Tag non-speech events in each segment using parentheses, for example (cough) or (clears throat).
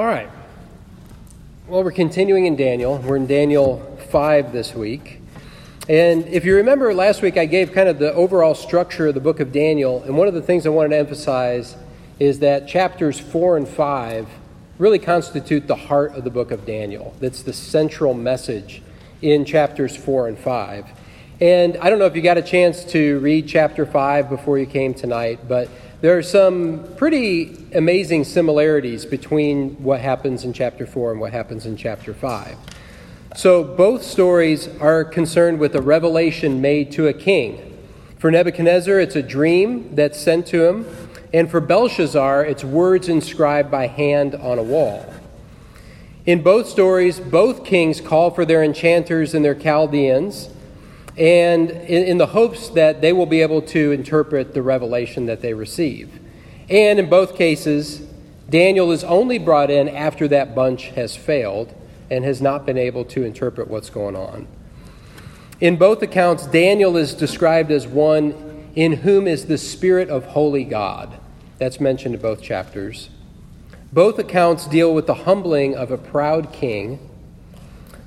All right. Well, we're continuing in Daniel. We're in Daniel 5 this week. And if you remember last week, I gave kind of the overall structure of the book of Daniel. And one of the things I wanted to emphasize is that chapters 4 and 5 really constitute the heart of the book of Daniel. That's the central message in chapters 4 and 5. And I don't know if you got a chance to read chapter 5 before you came tonight, but there are some pretty amazing similarities between what happens in chapter 4 and what happens in chapter 5. So, both stories are concerned with a revelation made to a king. For Nebuchadnezzar, it's a dream that's sent to him, and for Belshazzar, it's words inscribed by hand on a wall. In both stories, both kings call for their enchanters and their Chaldeans and in, in, the hopes that they will be able to interpret the revelation that they receive. And in both cases, Daniel is only brought in after that bunch has failed and has not been able to interpret what's going on. In both accounts, Daniel is described as one in whom is the Spirit of holy God. That's mentioned in both chapters. Both accounts deal with the humbling of a proud king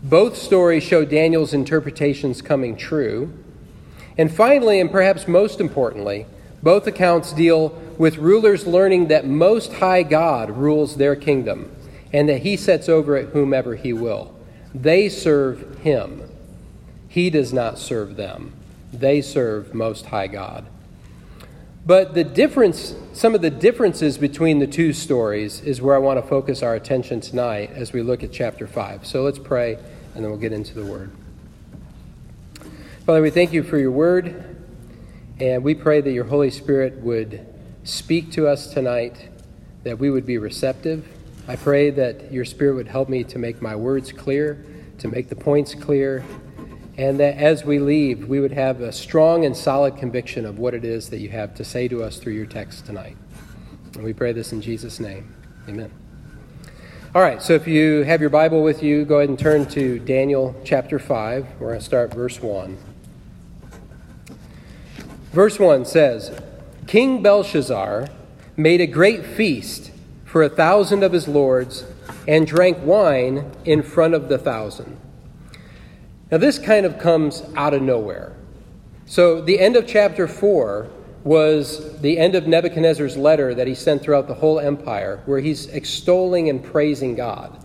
both stories show Daniel's interpretations coming true. And finally, and perhaps most importantly, both accounts deal with rulers learning that Most High God rules their kingdom and that he sets over it whomever he will. They serve him, he does not serve them. They serve Most High God. But the difference, some of the differences between the two stories is where I want to focus our attention tonight as we look at chapter 5. So let's pray and then we'll get into the Word. Father, we thank you for your Word, and we pray that your Holy Spirit would speak to us tonight, that we would be receptive. I pray that your Spirit would help me to make my words clear, to make the points clear, and that as we leave, we would have a strong and solid conviction of what it is that you have to say to us through your text tonight. And we pray this in Jesus' name. Amen. All right, so if you have your Bible with you, go ahead and turn to Daniel chapter 5. We're going to start verse 1. Verse 1 says King Belshazzar made a great feast for a thousand of his lords and drank wine in front of the thousand. Now, this kind of comes out of nowhere. So, the end of chapter 4 was the end of Nebuchadnezzar's letter that he sent throughout the whole empire, where he's extolling and praising God.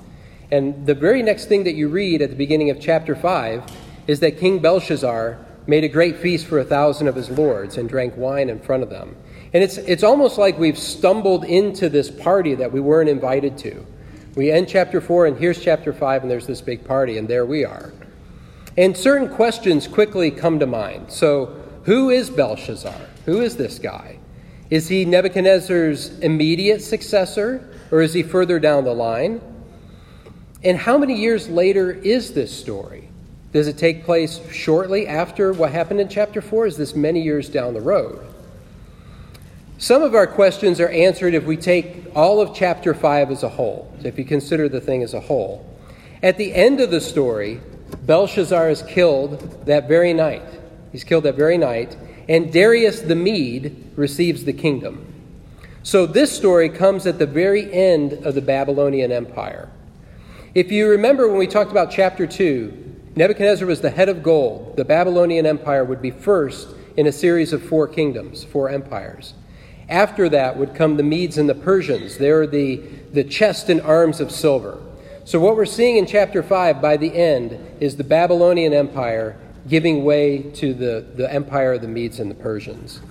And the very next thing that you read at the beginning of chapter 5 is that King Belshazzar made a great feast for a thousand of his lords and drank wine in front of them. And it's, it's almost like we've stumbled into this party that we weren't invited to. We end chapter 4, and here's chapter 5, and there's this big party, and there we are. And certain questions quickly come to mind. So, who is Belshazzar? Who is this guy? Is he Nebuchadnezzar's immediate successor, or is he further down the line? And how many years later is this story? Does it take place shortly after what happened in chapter 4? Is this many years down the road? Some of our questions are answered if we take all of chapter 5 as a whole, if you consider the thing as a whole. At the end of the story, Belshazzar is killed that very night. He's killed that very night, and Darius the Mede receives the kingdom. So this story comes at the very end of the Babylonian Empire. If you remember when we talked about chapter 2, Nebuchadnezzar was the head of gold. The Babylonian Empire would be first in a series of four kingdoms, four empires. After that would come the Medes and the Persians. They're the, the chest and arms of silver. So, what we're seeing in chapter 5 by the end is the Babylonian Empire giving way to the, the empire of the Medes and the Persians.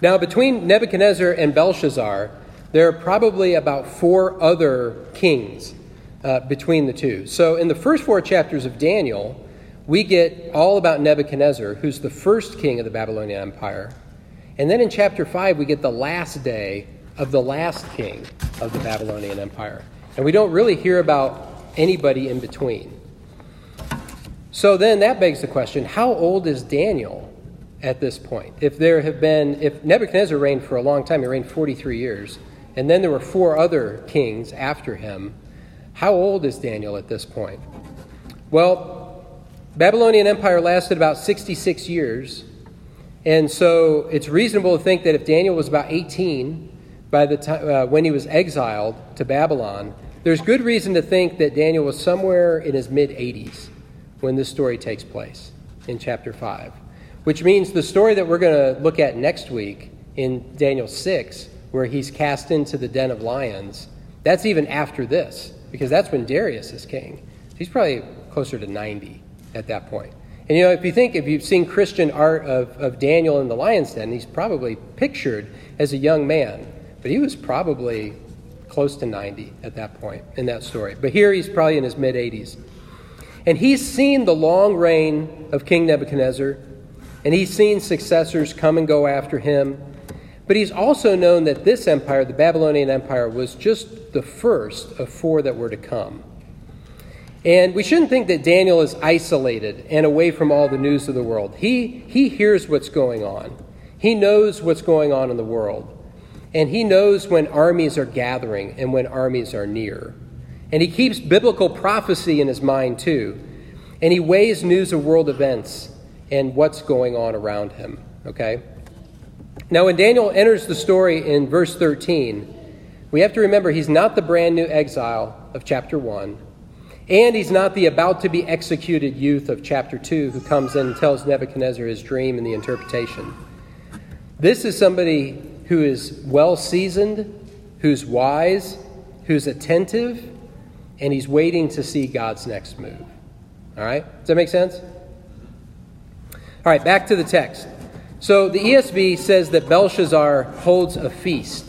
Now, between Nebuchadnezzar and Belshazzar, there are probably about four other kings uh, between the two. So, in the first four chapters of Daniel, we get all about Nebuchadnezzar, who's the first king of the Babylonian Empire. And then in chapter 5, we get the last day of the last king of the Babylonian Empire. And we don't really hear about anybody in between. So then that begs the question how old is Daniel at this point? If there have been, if Nebuchadnezzar reigned for a long time, he reigned 43 years, and then there were four other kings after him, how old is Daniel at this point? Well, Babylonian Empire lasted about 66 years, and so it's reasonable to think that if Daniel was about 18, by the time uh, when he was exiled to Babylon, there's good reason to think that Daniel was somewhere in his mid 80s when this story takes place in chapter 5. Which means the story that we're going to look at next week in Daniel 6, where he's cast into the den of lions, that's even after this, because that's when Darius is king. He's probably closer to 90 at that point. And you know, if you think, if you've seen Christian art of, of Daniel in the lion's den, he's probably pictured as a young man, but he was probably close to 90 at that point in that story. But here he's probably in his mid 80s. And he's seen the long reign of King Nebuchadnezzar, and he's seen successors come and go after him. But he's also known that this empire, the Babylonian Empire, was just the first of four that were to come. And we shouldn't think that Daniel is isolated and away from all the news of the world. He, he hears what's going on, he knows what's going on in the world. And he knows when armies are gathering and when armies are near. And he keeps biblical prophecy in his mind too. And he weighs news of world events and what's going on around him. Okay? Now, when Daniel enters the story in verse 13, we have to remember he's not the brand new exile of chapter 1. And he's not the about to be executed youth of chapter 2 who comes in and tells Nebuchadnezzar his dream and the interpretation. This is somebody who is well seasoned, who's wise, who's attentive, and he's waiting to see God's next move. All right? Does that make sense? All right, back to the text. So the ESV says that Belshazzar holds a feast.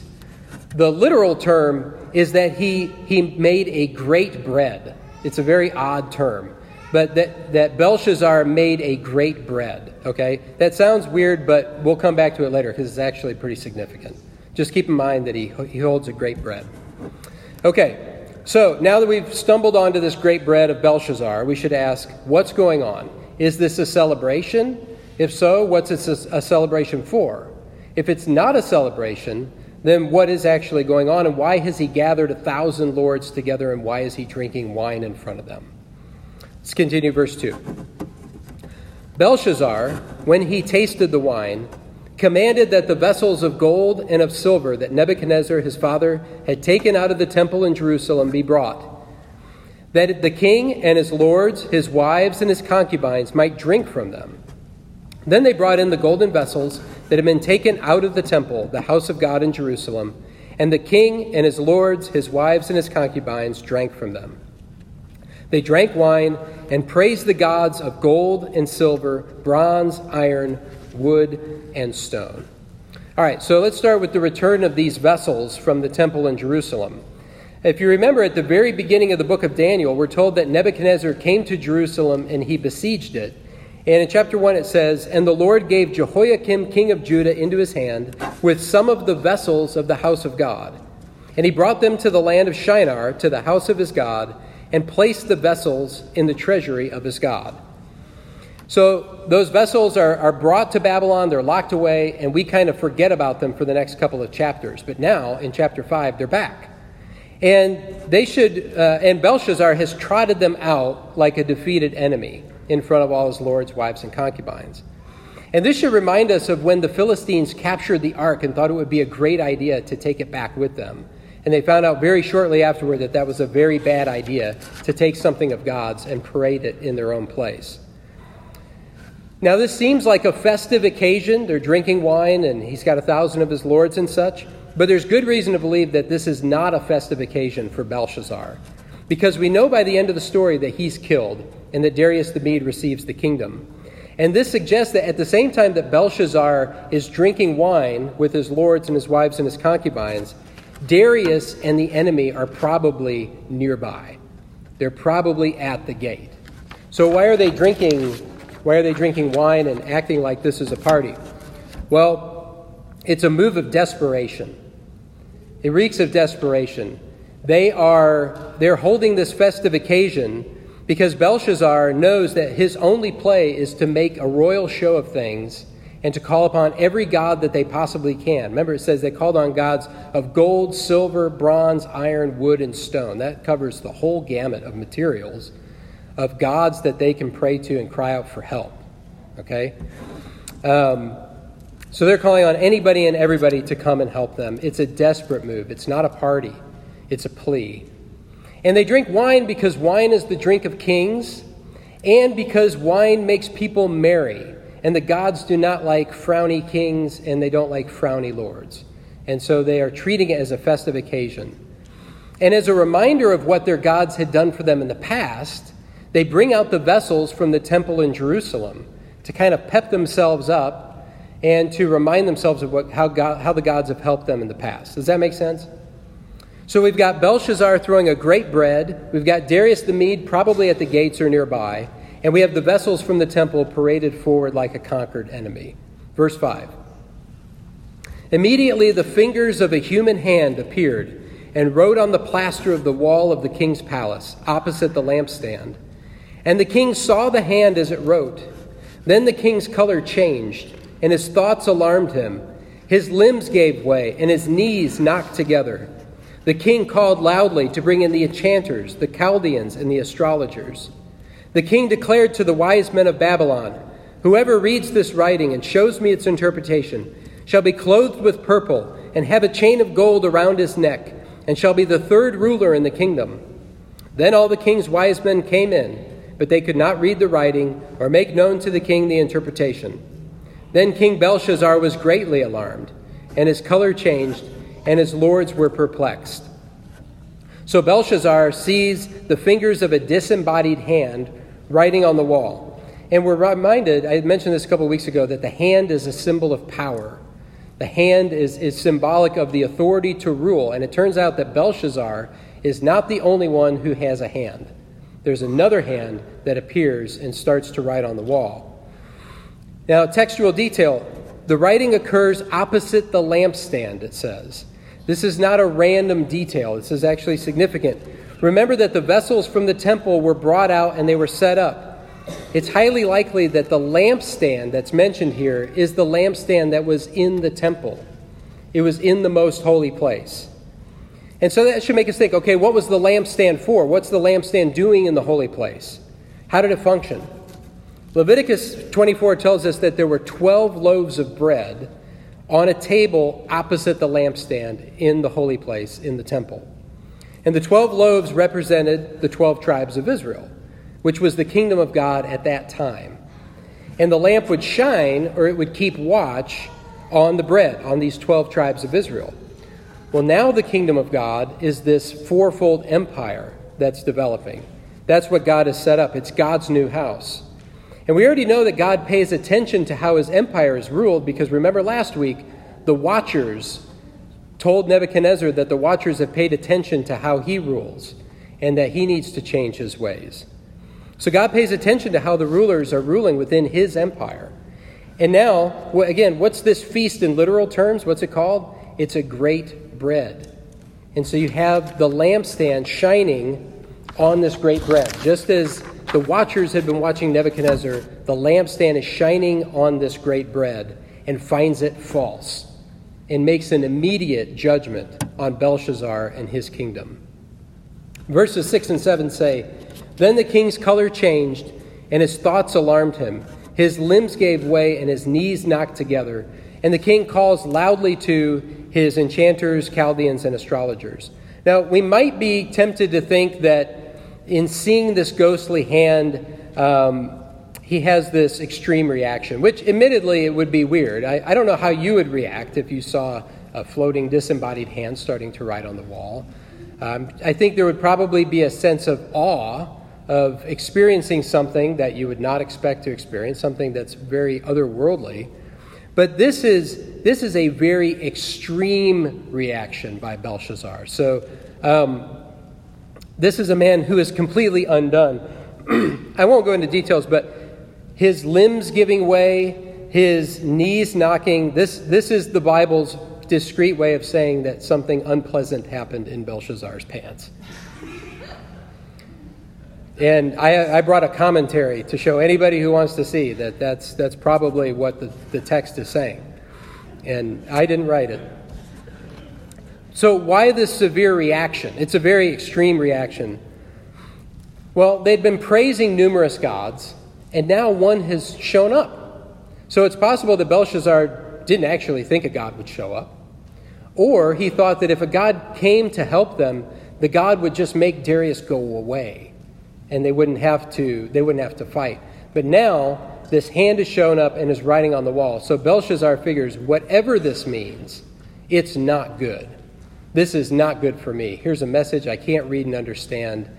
The literal term is that he, he made a great bread. It's a very odd term, but that, that Belshazzar made a great bread. Okay? That sounds weird, but we'll come back to it later because it's actually pretty significant. Just keep in mind that he, he holds a great bread. Okay, so now that we've stumbled onto this great bread of Belshazzar, we should ask what's going on? Is this a celebration? If so, what's it a celebration for? If it's not a celebration, then what is actually going on and why has he gathered a thousand lords together and why is he drinking wine in front of them? Let's continue verse 2. Belshazzar, when he tasted the wine, commanded that the vessels of gold and of silver that Nebuchadnezzar his father had taken out of the temple in Jerusalem be brought, that the king and his lords, his wives, and his concubines might drink from them. Then they brought in the golden vessels that had been taken out of the temple, the house of God in Jerusalem, and the king and his lords, his wives, and his concubines drank from them. They drank wine and praised the gods of gold and silver, bronze, iron, wood, and stone. All right, so let's start with the return of these vessels from the temple in Jerusalem. If you remember at the very beginning of the book of Daniel, we're told that Nebuchadnezzar came to Jerusalem and he besieged it. And in chapter 1, it says, And the Lord gave Jehoiakim, king of Judah, into his hand with some of the vessels of the house of God. And he brought them to the land of Shinar, to the house of his God, and placed the vessels in the treasury of his God. So those vessels are, are brought to Babylon, they're locked away, and we kind of forget about them for the next couple of chapters. But now, in chapter 5, they're back. And they should, uh, and Belshazzar has trotted them out like a defeated enemy in front of all his lords, wives, and concubines. And this should remind us of when the Philistines captured the ark and thought it would be a great idea to take it back with them. And they found out very shortly afterward that that was a very bad idea to take something of God's and parade it in their own place. Now, this seems like a festive occasion. They're drinking wine, and he's got a thousand of his lords and such. But there's good reason to believe that this is not a festive occasion for Belshazzar. Because we know by the end of the story that he's killed and that Darius the Mede receives the kingdom. And this suggests that at the same time that Belshazzar is drinking wine with his lords and his wives and his concubines, Darius and the enemy are probably nearby. They're probably at the gate. So why are they drinking why are they drinking wine and acting like this is a party? Well, it's a move of desperation. It reeks of desperation. They are they're holding this festive occasion because Belshazzar knows that his only play is to make a royal show of things and to call upon every god that they possibly can. Remember, it says they called on gods of gold, silver, bronze, iron, wood, and stone. That covers the whole gamut of materials of gods that they can pray to and cry out for help. Okay? Um, So they're calling on anybody and everybody to come and help them. It's a desperate move. It's not a party, it's a plea. And they drink wine because wine is the drink of kings, and because wine makes people merry. And the gods do not like frowny kings, and they don't like frowny lords. And so they are treating it as a festive occasion. And as a reminder of what their gods had done for them in the past, they bring out the vessels from the temple in Jerusalem to kind of pep themselves up and to remind themselves of what, how, God, how the gods have helped them in the past. Does that make sense? So we've got Belshazzar throwing a great bread. We've got Darius the Mede probably at the gates or nearby. And we have the vessels from the temple paraded forward like a conquered enemy. Verse 5. Immediately the fingers of a human hand appeared and wrote on the plaster of the wall of the king's palace, opposite the lampstand. And the king saw the hand as it wrote. Then the king's color changed, and his thoughts alarmed him. His limbs gave way, and his knees knocked together. The king called loudly to bring in the enchanters, the Chaldeans, and the astrologers. The king declared to the wise men of Babylon Whoever reads this writing and shows me its interpretation shall be clothed with purple and have a chain of gold around his neck, and shall be the third ruler in the kingdom. Then all the king's wise men came in but they could not read the writing or make known to the king the interpretation. Then King Belshazzar was greatly alarmed, and his color changed, and his lords were perplexed. So Belshazzar sees the fingers of a disembodied hand writing on the wall. And we're reminded, I mentioned this a couple of weeks ago, that the hand is a symbol of power. The hand is, is symbolic of the authority to rule. And it turns out that Belshazzar is not the only one who has a hand there's another hand that appears and starts to write on the wall. Now, textual detail the writing occurs opposite the lampstand, it says. This is not a random detail, this is actually significant. Remember that the vessels from the temple were brought out and they were set up. It's highly likely that the lampstand that's mentioned here is the lampstand that was in the temple. It was in the most holy place. And so that should make us think okay, what was the lampstand for? What's the lampstand doing in the holy place? How did it function? Leviticus 24 tells us that there were 12 loaves of bread on a table opposite the lampstand in the holy place in the temple. And the 12 loaves represented the 12 tribes of Israel, which was the kingdom of God at that time. And the lamp would shine, or it would keep watch on the bread, on these 12 tribes of Israel. Well, now the kingdom of God is this fourfold empire that's developing. That's what God has set up. It's God's new house. And we already know that God pays attention to how his empire is ruled because remember last week, the watchers told Nebuchadnezzar that the watchers have paid attention to how he rules and that he needs to change his ways. So God pays attention to how the rulers are ruling within his empire. And now, again, what's this feast in literal terms? What's it called? It's a great bread. And so you have the lampstand shining on this great bread. Just as the watchers had been watching Nebuchadnezzar, the lampstand is shining on this great bread and finds it false and makes an immediate judgment on Belshazzar and his kingdom. Verses 6 and 7 say Then the king's color changed, and his thoughts alarmed him. His limbs gave way, and his knees knocked together. And the king calls loudly to his enchanters, Chaldeans, and astrologers. Now, we might be tempted to think that in seeing this ghostly hand, um, he has this extreme reaction, which admittedly it would be weird. I, I, don't know how you would react if you saw a floating disembodied hand starting to write on the wall. Um, I think there would probably be a sense of awe of experiencing something that you would not expect to experience, something that's very otherworldly. But this is, this is a very extreme reaction by Belshazzar. So, um, this is a man who is completely undone. (clears throat) I won't go into details, but his limbs giving way, his knees knocking, this, this is the Bible's discreet way of saying that something unpleasant happened in Belshazzar's pants. And I, I, brought a commentary to show anybody who wants to see that that's, that's probably what the, the text is saying. And I didn't write it. So, why this severe reaction? It's a very extreme reaction. Well, they'd been praising numerous gods, and now one has shown up. So, it's possible that Belshazzar didn't actually think a God would show up. Or he thought that if a God came to help them, the God would just make Darius go away and they wouldn't have to they wouldn't have to fight. But now this hand is shown up and is writing on the wall. So Belshazzar figures whatever this means, it's not good. This is not good for me. Here's a message I can't read and understand.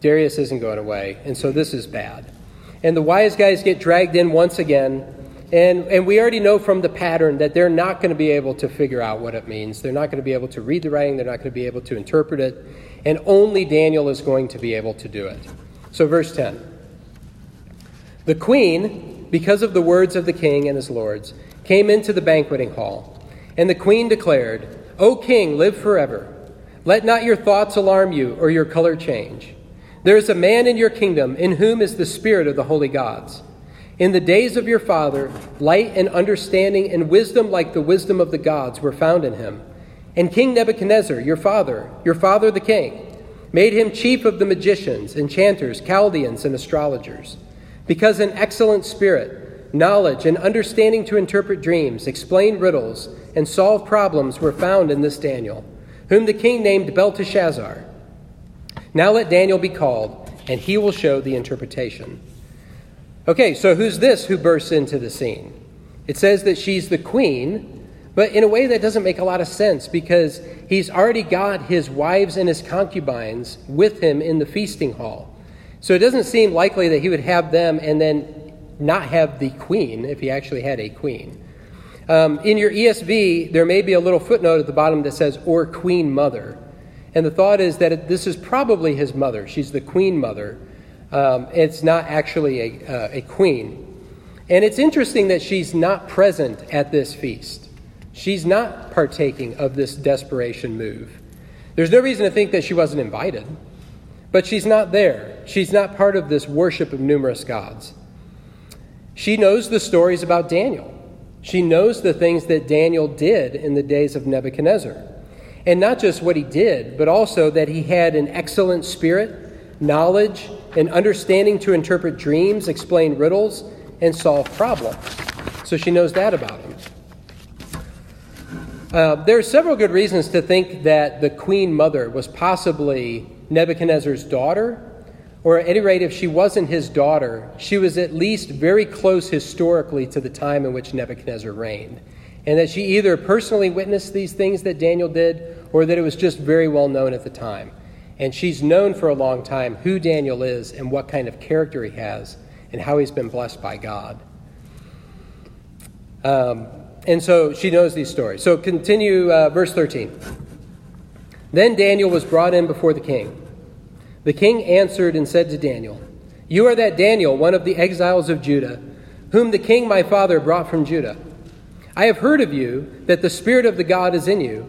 Darius isn't going away, and so this is bad. And the wise guys get dragged in once again, and, and we already know from the pattern that they're not going to be able to figure out what it means. They're not going to be able to read the writing, they're not going to be able to interpret it, and only Daniel is going to be able to do it. So, verse 10 The queen, because of the words of the king and his lords, came into the banqueting hall, and the queen declared, O king, live forever. Let not your thoughts alarm you or your color change. There is a man in your kingdom in whom is the spirit of the holy gods. In the days of your father, light and understanding and wisdom like the wisdom of the gods were found in him. And King Nebuchadnezzar, your father, your father the king, made him chief of the magicians, enchanters, Chaldeans, and astrologers. Because an excellent spirit, knowledge, and understanding to interpret dreams, explain riddles, and solve problems were found in this Daniel, whom the king named Belteshazzar. Now let Daniel be called, and he will show the interpretation. Okay, so who's this who bursts into the scene? It says that she's the queen, but in a way that doesn't make a lot of sense because he's already got his wives and his concubines with him in the feasting hall. So it doesn't seem likely that he would have them and then not have the queen if he actually had a queen. Um, in your ESV, there may be a little footnote at the bottom that says, or queen mother. And the thought is that it, this is probably his mother. She's the queen mother. Um, it's not actually a, uh, a queen. And it's interesting that she's not present at this feast. She's not partaking of this desperation move. There's no reason to think that she wasn't invited, but she's not there. She's not part of this worship of numerous gods. She knows the stories about Daniel. She knows the things that Daniel did in the days of Nebuchadnezzar. And not just what he did, but also that he had an excellent spirit, knowledge, and understanding to interpret dreams, explain riddles, and solve problems. So she knows that about him. Uh, there are several good reasons to think that the queen mother was possibly Nebuchadnezzar's daughter, or at any rate, if she wasn't his daughter, she was at least very close historically to the time in which Nebuchadnezzar reigned. And that she either personally witnessed these things that Daniel did, or that it was just very well known at the time. And she's known for a long time who Daniel is and what kind of character he has and how he's been blessed by God. Um, and so she knows these stories. So continue uh, verse 13. Then Daniel was brought in before the king. The king answered and said to Daniel, You are that Daniel, one of the exiles of Judah, whom the king my father brought from Judah. I have heard of you that the Spirit of the God is in you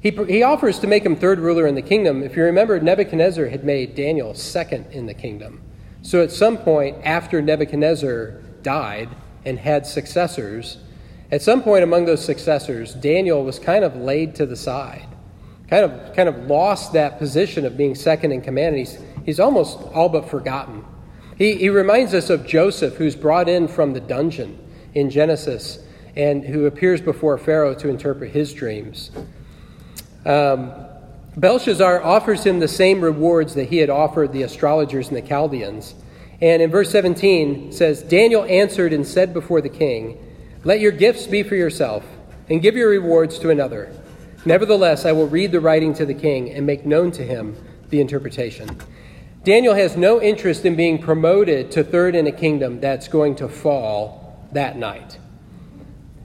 He, he offers to make him third ruler in the kingdom. If you remember, Nebuchadnezzar had made Daniel second in the kingdom. So at some point after Nebuchadnezzar died and had successors, at some point among those successors, Daniel was kind of laid to the side, kind of, kind of lost that position of being second in command. And he's, he's almost all but forgotten. He, he reminds us of Joseph, who's brought in from the dungeon in Genesis and who appears before Pharaoh to interpret his dreams. Um, Belshazzar offers him the same rewards that he had offered the astrologers and the Chaldeans. And in verse 17 says, Daniel answered and said before the king, Let your gifts be for yourself, and give your rewards to another. Nevertheless, I will read the writing to the king and make known to him the interpretation. Daniel has no interest in being promoted to third in a kingdom that's going to fall that night.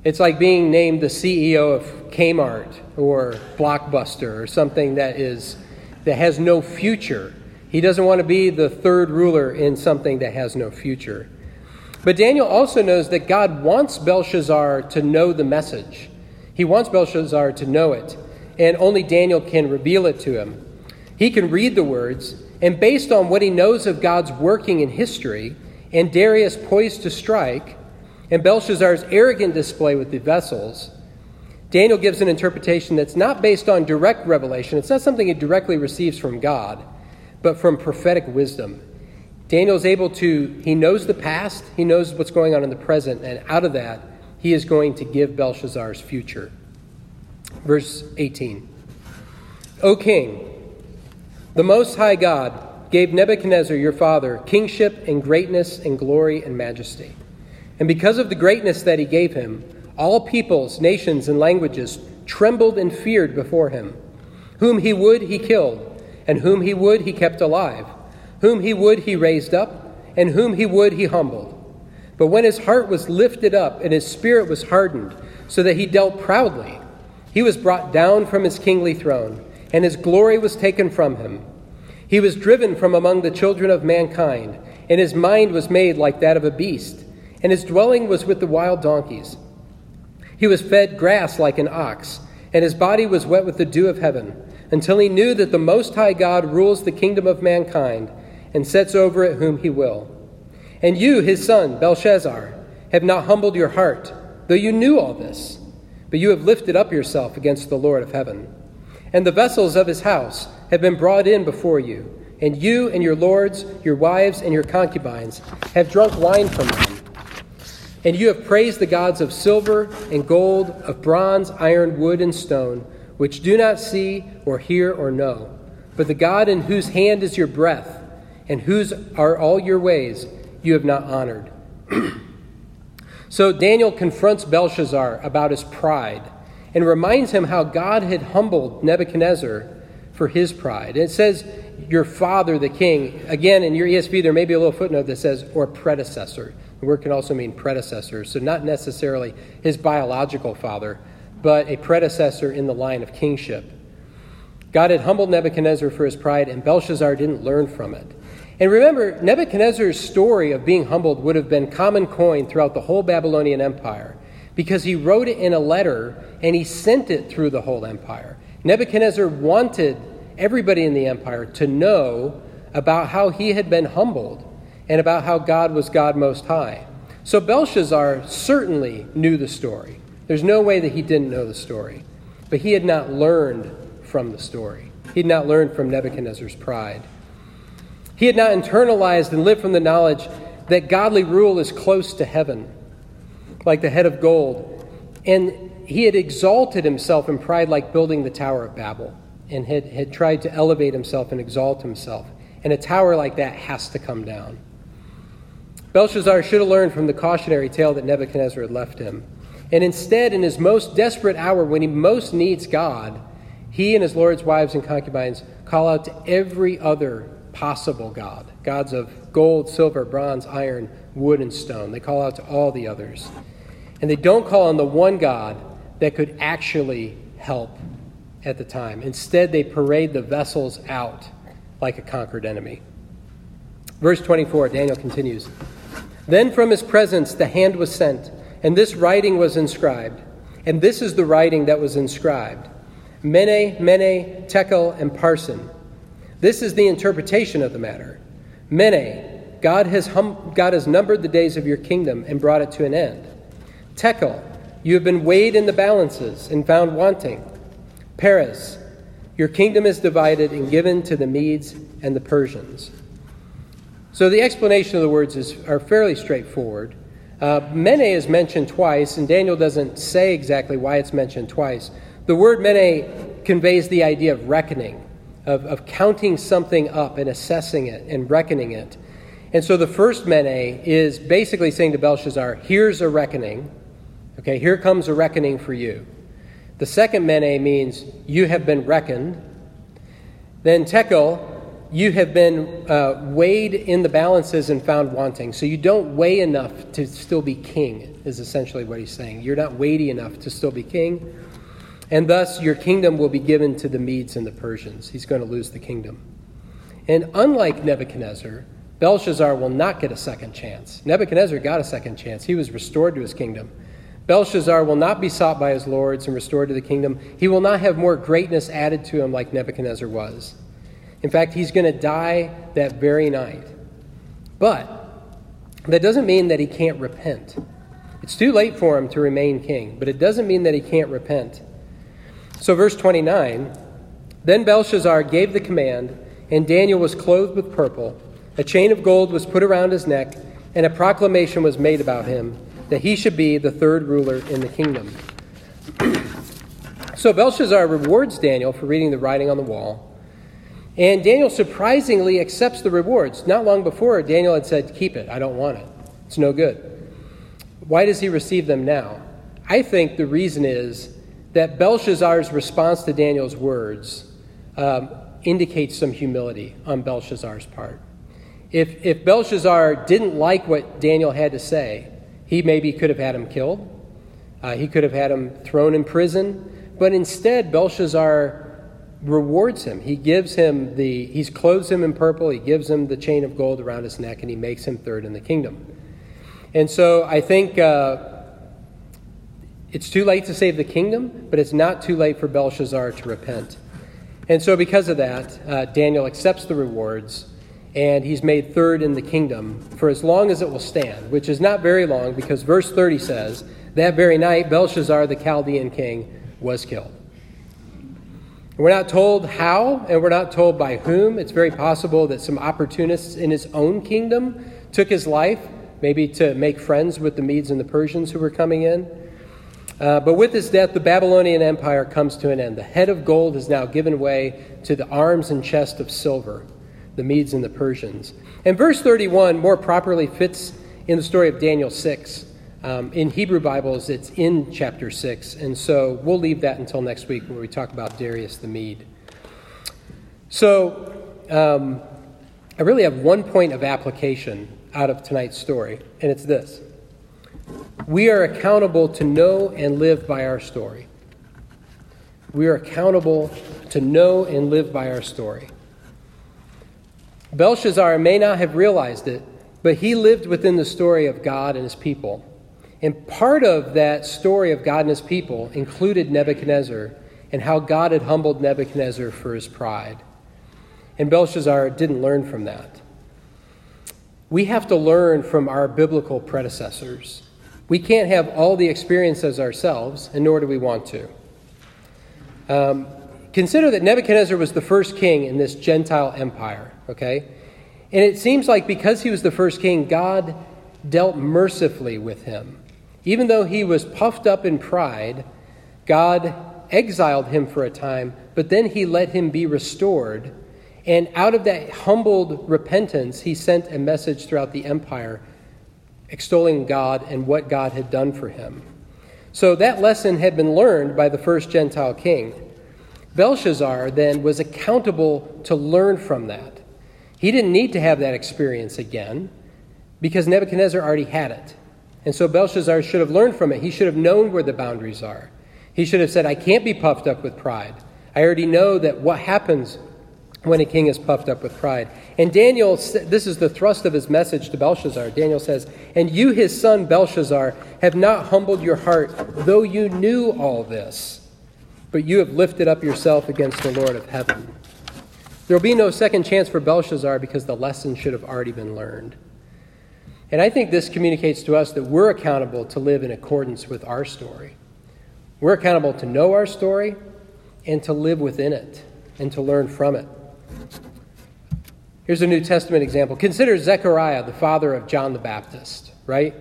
It's like being named the CEO of Kmart or Blockbuster or something that is that has no future. He doesn't want to be the third ruler in something that has no future. But Daniel also knows that God wants Belshazzar to know the message. He wants Belshazzar to know it, and only Daniel can reveal it to him. He can read the words, and based on what he knows of God's working in history, and Darius poised to strike, and Belshazzar's arrogant display with the vessels, Daniel gives an interpretation that's not based on direct revelation. It's not something he directly receives from God, but from prophetic wisdom. Daniel's able to, he knows the past, he knows what's going on in the present, and out of that, he is going to give Belshazzar's future. Verse 18 O king, the Most High God gave Nebuchadnezzar your father kingship and greatness and glory and majesty. And because of the greatness that he gave him, all peoples, nations, and languages trembled and feared before him. Whom he would, he killed, and whom he would, he kept alive. Whom he would, he raised up, and whom he would, he humbled. But when his heart was lifted up and his spirit was hardened, so that he dealt proudly, he was brought down from his kingly throne, and his glory was taken from him. He was driven from among the children of mankind, and his mind was made like that of a beast, and his dwelling was with the wild donkeys. He was fed grass like an ox, and his body was wet with the dew of heaven, until he knew that the Most High God rules the kingdom of mankind and sets over it whom he will. And you, his son, Belshazzar, have not humbled your heart, though you knew all this, but you have lifted up yourself against the Lord of heaven. And the vessels of his house have been brought in before you, and you and your lords, your wives, and your concubines have drunk wine from them. And you have praised the gods of silver and gold, of bronze, iron, wood, and stone, which do not see or hear or know. But the God in whose hand is your breath, and whose are all your ways, you have not honored. (clears throat) so Daniel confronts Belshazzar about his pride and reminds him how God had humbled Nebuchadnezzar for his pride. And it says, Your father, the king. Again, in your ESV, there may be a little footnote that says, or predecessor. The word can also mean predecessor, so not necessarily his biological father, but a predecessor in the line of kingship. God had humbled Nebuchadnezzar for his pride, and Belshazzar didn't learn from it. And remember, Nebuchadnezzar's story of being humbled would have been common coin throughout the whole Babylonian Empire because he wrote it in a letter and he sent it through the whole empire. Nebuchadnezzar wanted everybody in the empire to know about how he had been humbled and about how God was God Most High. So Belshazzar certainly knew the story. There's no way that he didn't know the story. But he had not learned from the story, he had not learned from Nebuchadnezzar's pride. He had not internalized and lived from the knowledge that godly rule is close to heaven, like the head of gold. And he had exalted himself in pride, like building the Tower of Babel, and had, had tried to elevate himself and exalt himself. And a tower like that has to come down. Belshazzar should have learned from the cautionary tale that Nebuchadnezzar had left him. And instead, in his most desperate hour, when he most needs God, he and his lord's wives and concubines call out to every other possible God gods of gold, silver, bronze, iron, wood, and stone. They call out to all the others. And they don't call on the one God that could actually help at the time. Instead, they parade the vessels out like a conquered enemy. Verse 24, Daniel continues. Then from his presence the hand was sent, and this writing was inscribed. And this is the writing that was inscribed Mene, Mene, Tekel, and Parsin. This is the interpretation of the matter. Mene, God has, hum- God has numbered the days of your kingdom and brought it to an end. Tekel, you have been weighed in the balances and found wanting. Peres, your kingdom is divided and given to the Medes and the Persians. So the explanation of the words is, are fairly straightforward. Uh, mene is mentioned twice, and Daniel doesn't say exactly why it's mentioned twice. The word mene conveys the idea of reckoning, of, of counting something up and assessing it and reckoning it. And so the first mene is basically saying to Belshazzar, here's a reckoning. Okay, here comes a reckoning for you. The second mene means you have been reckoned. Then tekel you have been uh, weighed in the balances and found wanting. So you don't weigh enough to still be king, is essentially what he's saying. You're not weighty enough to still be king. And thus your kingdom will be given to the Medes and the Persians. He's going to lose the kingdom. And unlike Nebuchadnezzar, Belshazzar will not get a second chance. Nebuchadnezzar got a second chance. He was restored to his kingdom. Belshazzar will not be sought by his lords and restored to the kingdom. He will not have more greatness added to him like Nebuchadnezzar was. In fact, he's going to die that very night. But that doesn't mean that he can't repent. It's too late for him to remain king, but it doesn't mean that he can't repent. So, verse 29 Then Belshazzar gave the command, and Daniel was clothed with purple. A chain of gold was put around his neck, and a proclamation was made about him that he should be the third ruler in the kingdom. (clears throat) so Belshazzar rewards Daniel for reading the writing on the wall. And Daniel surprisingly accepts the rewards. Not long before, Daniel had said, Keep it, I don't want it. It's no good. Why does he receive them now? I think the reason is that Belshazzar's response to Daniel's words um, indicates some humility on Belshazzar's part. If, if Belshazzar didn't like what Daniel had to say, he maybe could have had him killed. Uh, he could have had him thrown in prison. But instead, Belshazzar rewards him. He gives him the, he's clothes him in purple, he gives him the chain of gold around his neck, and he makes him third in the kingdom. And so I think uh, it's too late to save the kingdom, but it's not too late for Belshazzar to repent. And so, because of that, uh, Daniel accepts the rewards and he's made third in the kingdom for as long as it will stand, which is not very long because verse 30 says, That very night, Belshazzar, the Chaldean king, was killed. We're not told how, and we're not told by whom. It's very possible that some opportunists in his own kingdom took his life, maybe to make friends with the Medes and the Persians who were coming in. Uh, but with his death, the Babylonian Empire comes to an end. The head of gold is now given way to the arms and chest of silver the Medes and the Persians. And verse 31 more properly fits in the story of Daniel 6. Um, in Hebrew Bibles, it's in chapter 6. And so we'll leave that until next week when we talk about Darius the Mede. So um, I really have one point of application out of tonight's story, and it's this We are accountable to know and live by our story. We are accountable to know and live by our story. Belshazzar may not have realized it, but he lived within the story of God and his people. And part of that story of God and his people included Nebuchadnezzar and how God had humbled Nebuchadnezzar for his pride. And Belshazzar didn't learn from that. We have to learn from our biblical predecessors. We can't have all the experiences ourselves, and nor do we want to. Um, consider that Nebuchadnezzar was the first king in this Gentile empire okay? And it seems like because he was the first king, God dealt mercifully with him. Even though he was puffed up in pride, God exiled him for a time, but then he let him be restored. And out of that humbled repentance, he sent a message throughout the empire extolling God and what God had done for him. So that lesson had been learned by the first Gentile king. Belshazzar then was accountable to learn from that. He didn't need to have that experience again because Nebuchadnezzar already had it. And so Belshazzar should have learned from it. He should have known where the boundaries are. He should have said, I can't be puffed up with pride. I already know that what happens when a king is puffed up with pride. And Daniel, this is the thrust of his message to Belshazzar. Daniel says, And you, his son Belshazzar, have not humbled your heart, though you knew all this, but you have lifted up yourself against the Lord of heaven. There will be no second chance for Belshazzar because the lesson should have already been learned. And I think this communicates to us that we're accountable to live in accordance with our story. We're accountable to know our story and to live within it and to learn from it. Here's a New Testament example. Consider Zechariah, the father of John the Baptist, right?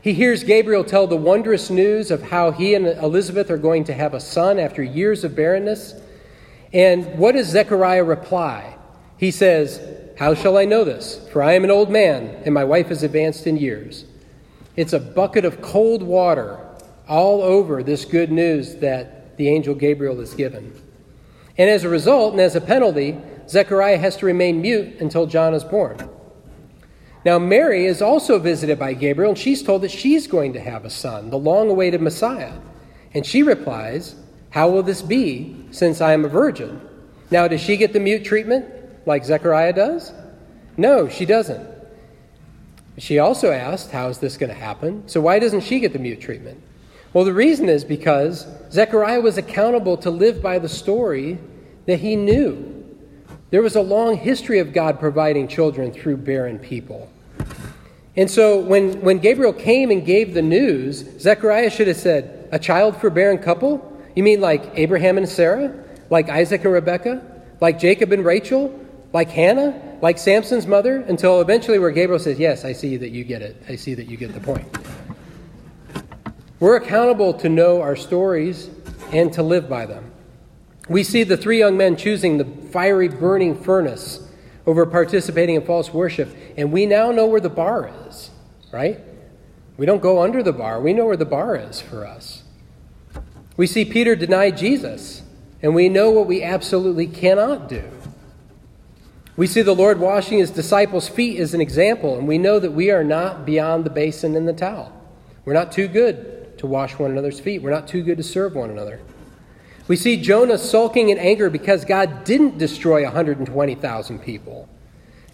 He hears Gabriel tell the wondrous news of how he and Elizabeth are going to have a son after years of barrenness. And what does Zechariah reply? He says, How shall I know this? For I am an old man, and my wife is advanced in years. It's a bucket of cold water all over this good news that the angel Gabriel is given. And as a result, and as a penalty, Zechariah has to remain mute until John is born. Now, Mary is also visited by Gabriel, and she's told that she's going to have a son, the long awaited Messiah. And she replies, how will this be since I am a virgin? Now, does she get the mute treatment like Zechariah does? No, she doesn't. She also asked, How is this going to happen? So, why doesn't she get the mute treatment? Well, the reason is because Zechariah was accountable to live by the story that he knew. There was a long history of God providing children through barren people. And so when, when Gabriel came and gave the news, Zechariah should have said, A child for a barren couple? You mean like Abraham and Sarah? Like Isaac and Rebekah? Like Jacob and Rachel? Like Hannah? Like Samson's mother? Until eventually, where Gabriel says, Yes, I see that you get it. I see that you get the point. We're accountable to know our stories and to live by them. We see the three young men choosing the fiery burning furnace over participating in false worship, and we now know where the bar is, right? We don't go under the bar, we know where the bar is for us. We see Peter deny Jesus, and we know what we absolutely cannot do. We see the Lord washing his disciples' feet as an example, and we know that we are not beyond the basin and the towel. We're not too good to wash one another's feet, we're not too good to serve one another. We see Jonah sulking in anger because God didn't destroy 120,000 people.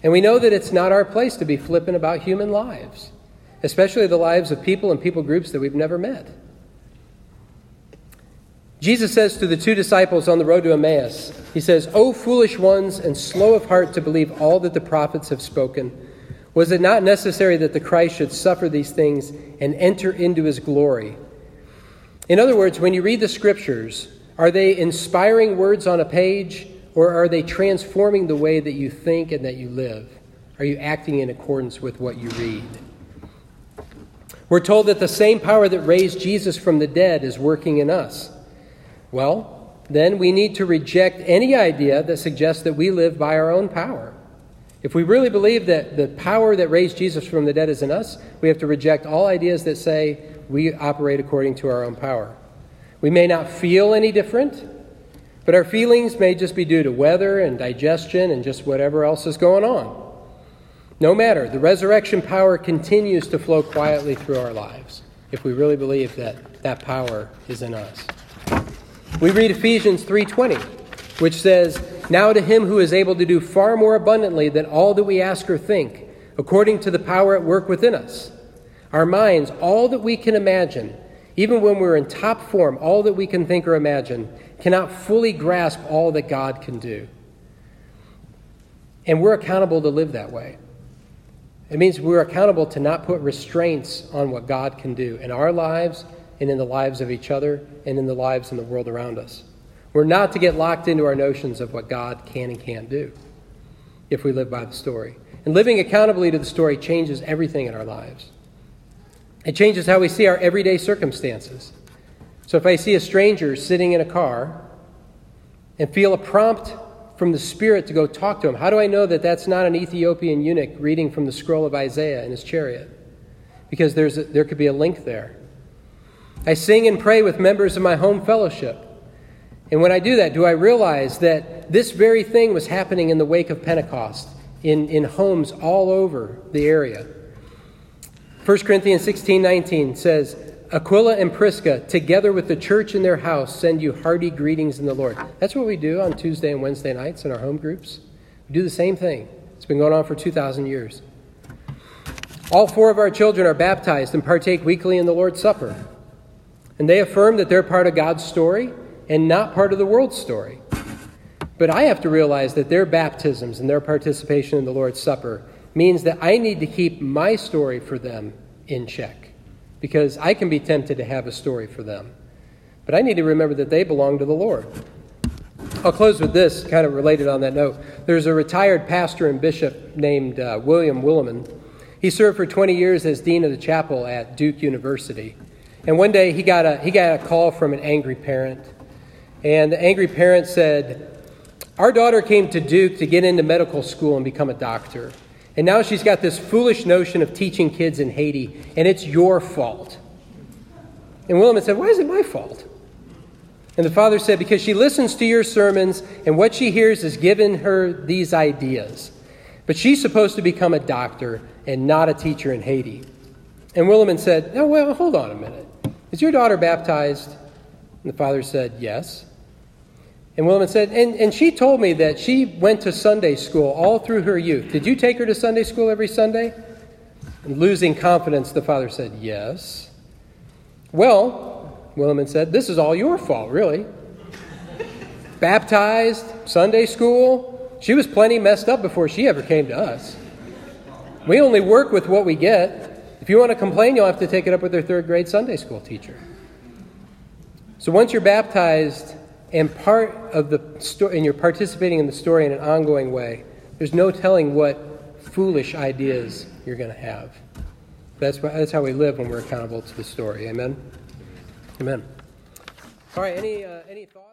And we know that it's not our place to be flippant about human lives, especially the lives of people and people groups that we've never met. Jesus says to the two disciples on the road to Emmaus, He says, O foolish ones and slow of heart to believe all that the prophets have spoken, was it not necessary that the Christ should suffer these things and enter into his glory? In other words, when you read the scriptures, are they inspiring words on a page, or are they transforming the way that you think and that you live? Are you acting in accordance with what you read? We're told that the same power that raised Jesus from the dead is working in us. Well, then we need to reject any idea that suggests that we live by our own power. If we really believe that the power that raised Jesus from the dead is in us, we have to reject all ideas that say we operate according to our own power. We may not feel any different, but our feelings may just be due to weather and digestion and just whatever else is going on. No matter, the resurrection power continues to flow quietly through our lives if we really believe that that power is in us. We read Ephesians 3:20, which says, "Now to him who is able to do far more abundantly than all that we ask or think, according to the power at work within us, our minds, all that we can imagine, even when we're in top form, all that we can think or imagine, cannot fully grasp all that God can do." And we're accountable to live that way. It means we're accountable to not put restraints on what God can do in our lives and in the lives of each other and in the lives in the world around us. We're not to get locked into our notions of what God can and can't do if we live by the story. And living accountably to the story changes everything in our lives. It changes how we see our everyday circumstances. So if I see a stranger sitting in a car and feel a prompt from the Spirit to go talk to him, how do I know that that's not an Ethiopian eunuch reading from the scroll of Isaiah in his chariot? Because there's a, there could be a link there. I sing and pray with members of my home fellowship. And when I do that, do I realize that this very thing was happening in the wake of Pentecost in, in homes all over the area? 1 Corinthians 16 19 says, Aquila and Prisca, together with the church in their house, send you hearty greetings in the Lord. That's what we do on Tuesday and Wednesday nights in our home groups. We do the same thing. It's been going on for 2,000 years. All four of our children are baptized and partake weekly in the Lord's Supper. And they affirm that they're part of God's story and not part of the world's story. But I have to realize that their baptisms and their participation in the Lord's Supper means that I need to keep my story for them in check because I can be tempted to have a story for them. But I need to remember that they belong to the Lord. I'll close with this, kind of related on that note. There's a retired pastor and bishop named uh, William Willimon. He served for 20 years as dean of the chapel at Duke University. And one day he got a, he got a call from an angry parent. And the angry parent said, Our daughter came to Duke to get into medical school and become a doctor. And now she's got this foolish notion of teaching kids in Haiti, and it's your fault. And Willimon said, Why is it my fault? And the father said, Because she listens to your sermons, and what she hears is given her these ideas. But she's supposed to become a doctor and not a teacher in Haiti. And Willimon said, No, well, hold on a minute. Is your daughter baptized? And the father said, Yes. And Willimon said, and, and she told me that she went to Sunday school all through her youth. Did you take her to Sunday school every Sunday? And losing confidence, the father said, Yes. Well, Willimon said. This is all your fault, really. Baptized, Sunday school. She was plenty messed up before she ever came to us. We only work with what we get. If you want to complain, you'll have to take it up with their third grade Sunday school teacher. So once you're baptized and part of the story, and you're participating in the story in an ongoing way, there's no telling what foolish ideas you're going to have. That's, that's how we live when we're accountable to the story. Amen? Amen. All right, any, uh, any thoughts?